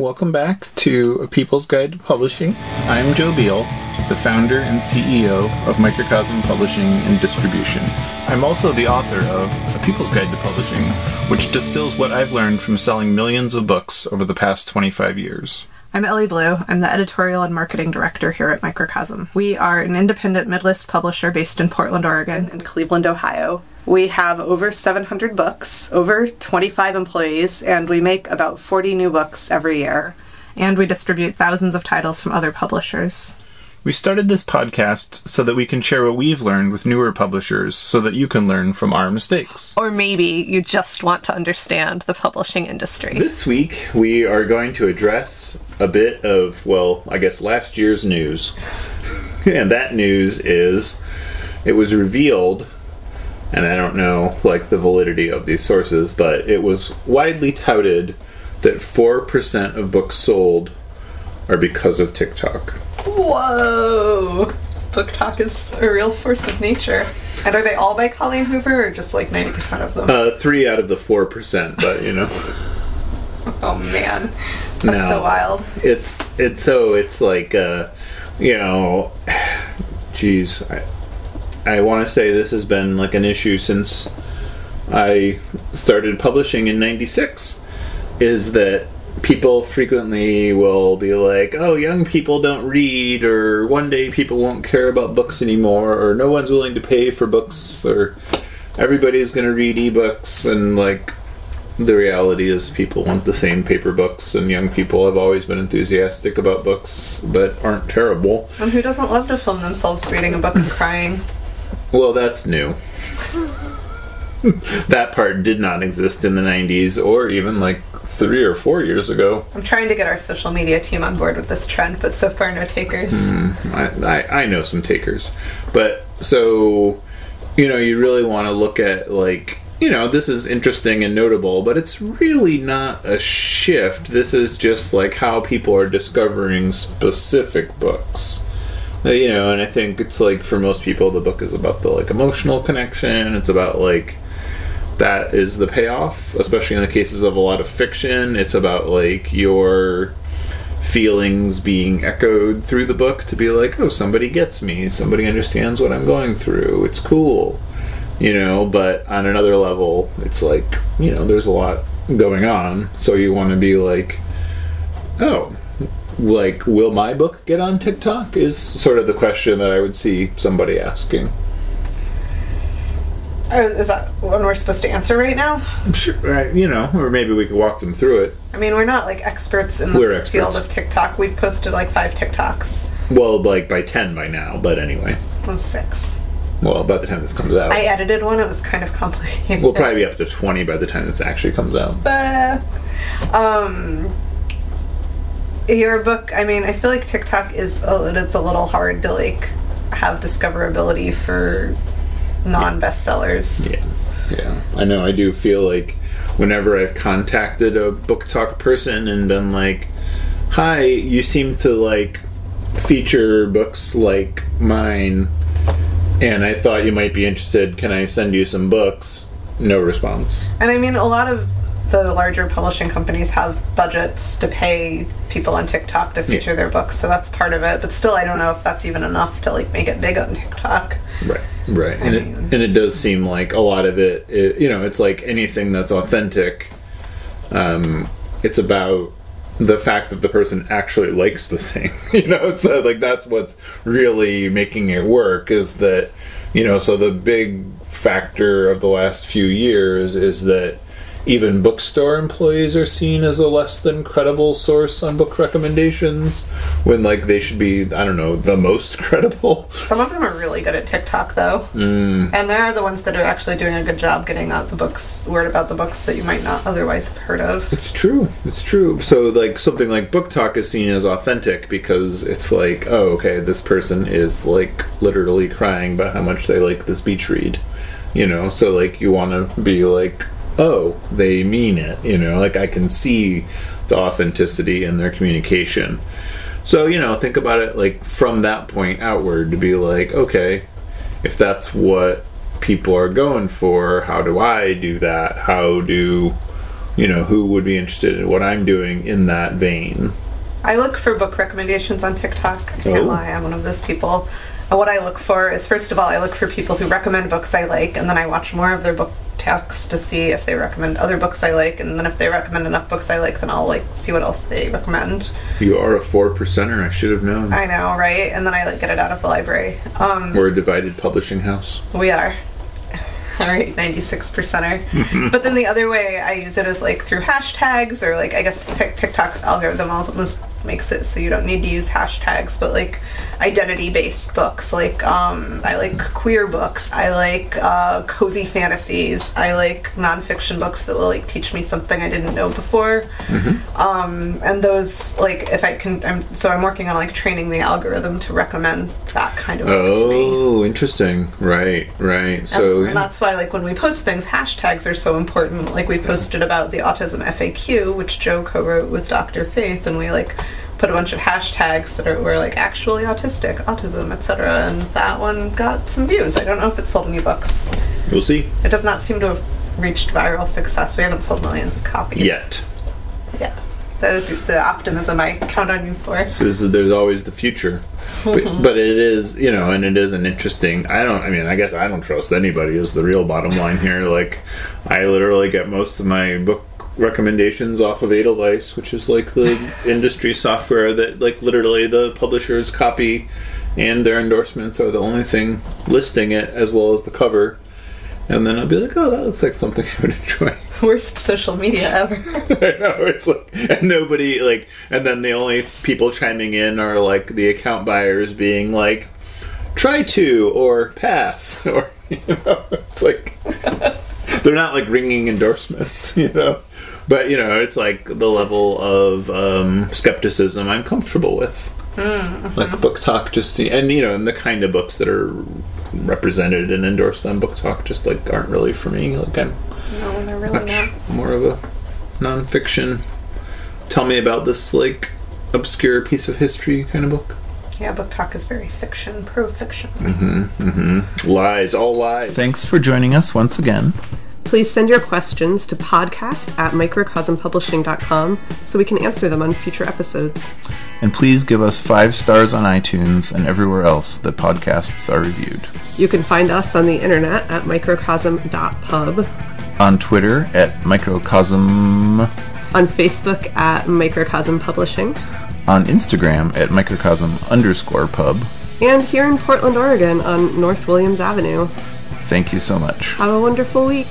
Welcome back to A People's Guide to Publishing. I'm Joe Biel, the founder and CEO of Microcosm Publishing and Distribution. I'm also the author of A People's Guide to Publishing, which distills what I've learned from selling millions of books over the past 25 years. I'm Elly Blue. I'm the editorial and marketing director here at Microcosm. We are an independent midlist publisher based in Portland, Oregon and Cleveland, Ohio. We have over 700 books, over 25 employees, and we make about 40 new books every year. And we distribute thousands of titles from other publishers. We started this podcast so that we can share what we've learned with newer publishers so that you can learn from our mistakes. Or maybe you just want to understand the publishing industry. This week, we are going to address a bit of, well, I guess last year's news. and that news is it was revealed and I don't know like the validity of these sources, but it was widely touted that 4% of books sold are because of TikTok. Whoa! BookTok is a real force of nature. And are they all by Colleen Hoover or just like 90% of them? Uh, three out of the 4%, but you know. oh man. That's No. so wild. it's it's so it's like uh you know geez i i want to say this has been like an issue since i started publishing in 96 is that people frequently will be like oh young people don't read or one day people won't care about books anymore or no one's willing to pay for books or everybody's going to read ebooks and like the reality is people want the same paper books and young people have always been enthusiastic about books that aren't terrible And who doesn't love to film themselves reading a book and crying? Well that's new. That part did not exist in the 90s or even like three or four years ago. I'm trying to get our social media team on board with this trend, but so far no takers. Hmm, I, I, I know some takers. But so you know you really want to look at like you know this is interesting and notable but it's really not a shift. This is just like how people are discovering specific books Uh, you know and i think it's like for most people the book is about the like emotional connection. It's about like that is the payoff especially in the cases of a lot of fiction. It's about like your feelings being echoed through the book to be like oh somebody gets me. Somebody understands what i'm going through. It's cool. You know but on another level it's like you know there's a lot going on. So you want to be like oh like will my book get on tiktok is sort of the question that i would see somebody asking Oh, is that one we're supposed to answer right now? I'm sure right, you know or maybe we could walk them through it I mean, we're not like experts in the We're experts. field of TikTok. We've posted like five TikToks. well like by 10 by now but anyway Six. well by the time this comes out I edited one. It was kind of complicated. we'll probably be up to 20 by the time this actually comes out Uh, um, your book. I mean, I feel like TikTok is a, it's a little hard to like have discoverability for non-bestsellers. Yeah, yeah. I know. I do feel like whenever I've contacted a BookTok person and been like, "Hi, you seem to like feature books like mine, and I thought you might be interested. Can I send you some books?" No response. And I mean, a lot of the larger publishing companies have budgets to pay people on TikTok to feature Yeah. their books, so that's part of it. But still, I don't know if that's even enough to like make it big on TikTok. Right, right, and it and it does seem like a lot of it, it you know, it's like anything that's authentic. Um, it's about the fact that the person actually likes the thing, you know. So like that's what's really making it work is that, you know. So the big factor of the last few years is that even bookstore employees are seen as a less than credible source on book recommendations when like they should be i don't know the most credible Some of them are really good at TikTok, though, Mm. and they're the ones that are actually doing a good job getting out the books, word about the books that you might not otherwise have heard of. It's true. It's true. So like something like BookTok is seen as authentic because it's like, oh, okay, this person is like literally crying about how much they like this beach read. You know, so like you want to be like, oh, they mean it. You know, like I can see the authenticity in their communication. So you know, think about it like from that point outward to be like, okay, if that's what people are going for, how do I do that? How do you know, who would be interested in what I'm doing in that vein. I look for book recommendations on TikTok. I can't Oh. lie, I'm one of those people. And what I look for is first of all, I look for people who recommend books I like, and then I watch more of their book talks to see if they recommend other books I like, and then if they recommend enough books I like, then I'll like see what else they recommend. You are a four percenter. I should have known. I know, right? And then I like get it out of the library. Um, We're a divided publishing house. We are. All right, 96 percenter. but then the other way I use it is like through hashtags or like I guess Tik- TikTok's algorithm almost makes it so you don't need to use hashtags, but like identity based books. Like um, I like queer books. I like uh, cozy fantasies. I like nonfiction books that will like teach me something I didn't know before. Um, and those like if I can, I'm, so I'm working on like training the algorithm to recommend that kind of book to me. Oh, interesting. Right, right. So And that's why, like, when we post things, hashtags are so important. Like, we posted about the autism FAQ, which Joe co-wrote with Dr. Faith, and we like put a bunch of hashtags that are were like actually autistic, autism, etc. And that one got some views. I don't know if it sold any books. we'll see. It does not seem to have reached viral success. We haven't sold millions of copies Yet. Yeah, that is the optimism I count on you for. This is, there's always the future. But, mm-hmm. but it is, you know, and it is an interesting. I don't. I mean, I guess I don't trust anybody. Is the real bottom line here? Like, I literally get most of my book recommendations off of Edelweiss, which is like the industry software that, like, literally the publishers copy, and their endorsements are the only thing listing it as well as the cover. And then I'll be like, oh, that looks like something I would enjoy. Worst social media ever. I know it's like, and nobody like, and then the only people chiming in are like the account buyers being like, try to or pass or you know, it's like they're not like ringing endorsements, you know. But you know, it's like the level of um, skepticism I'm comfortable with. Like BookTok, just see, and you know, and the kind of books that are represented and endorsed on BookTok just like aren't really for me. Like I'm no, they're really much not. more of a nonfiction. Tell me about this like obscure piece of history kind of book. Yeah, BookTok is very fiction, pro fiction. Mm-hmm. Lies, all lies. Thanks for joining us once again. Please send your questions to podcast at microcosmpublishing.com so we can answer them on future episodes. And please give us five stars on iTunes and everywhere else that podcasts are reviewed. You can find us on the internet at microcosm.pub, On Twitter at microcosm, on Facebook at Microcosm Publishing, on Instagram at microcosm underscore pub. and here in Portland, Oregon on North Williams Avenue. Thank you so much. Have a wonderful week.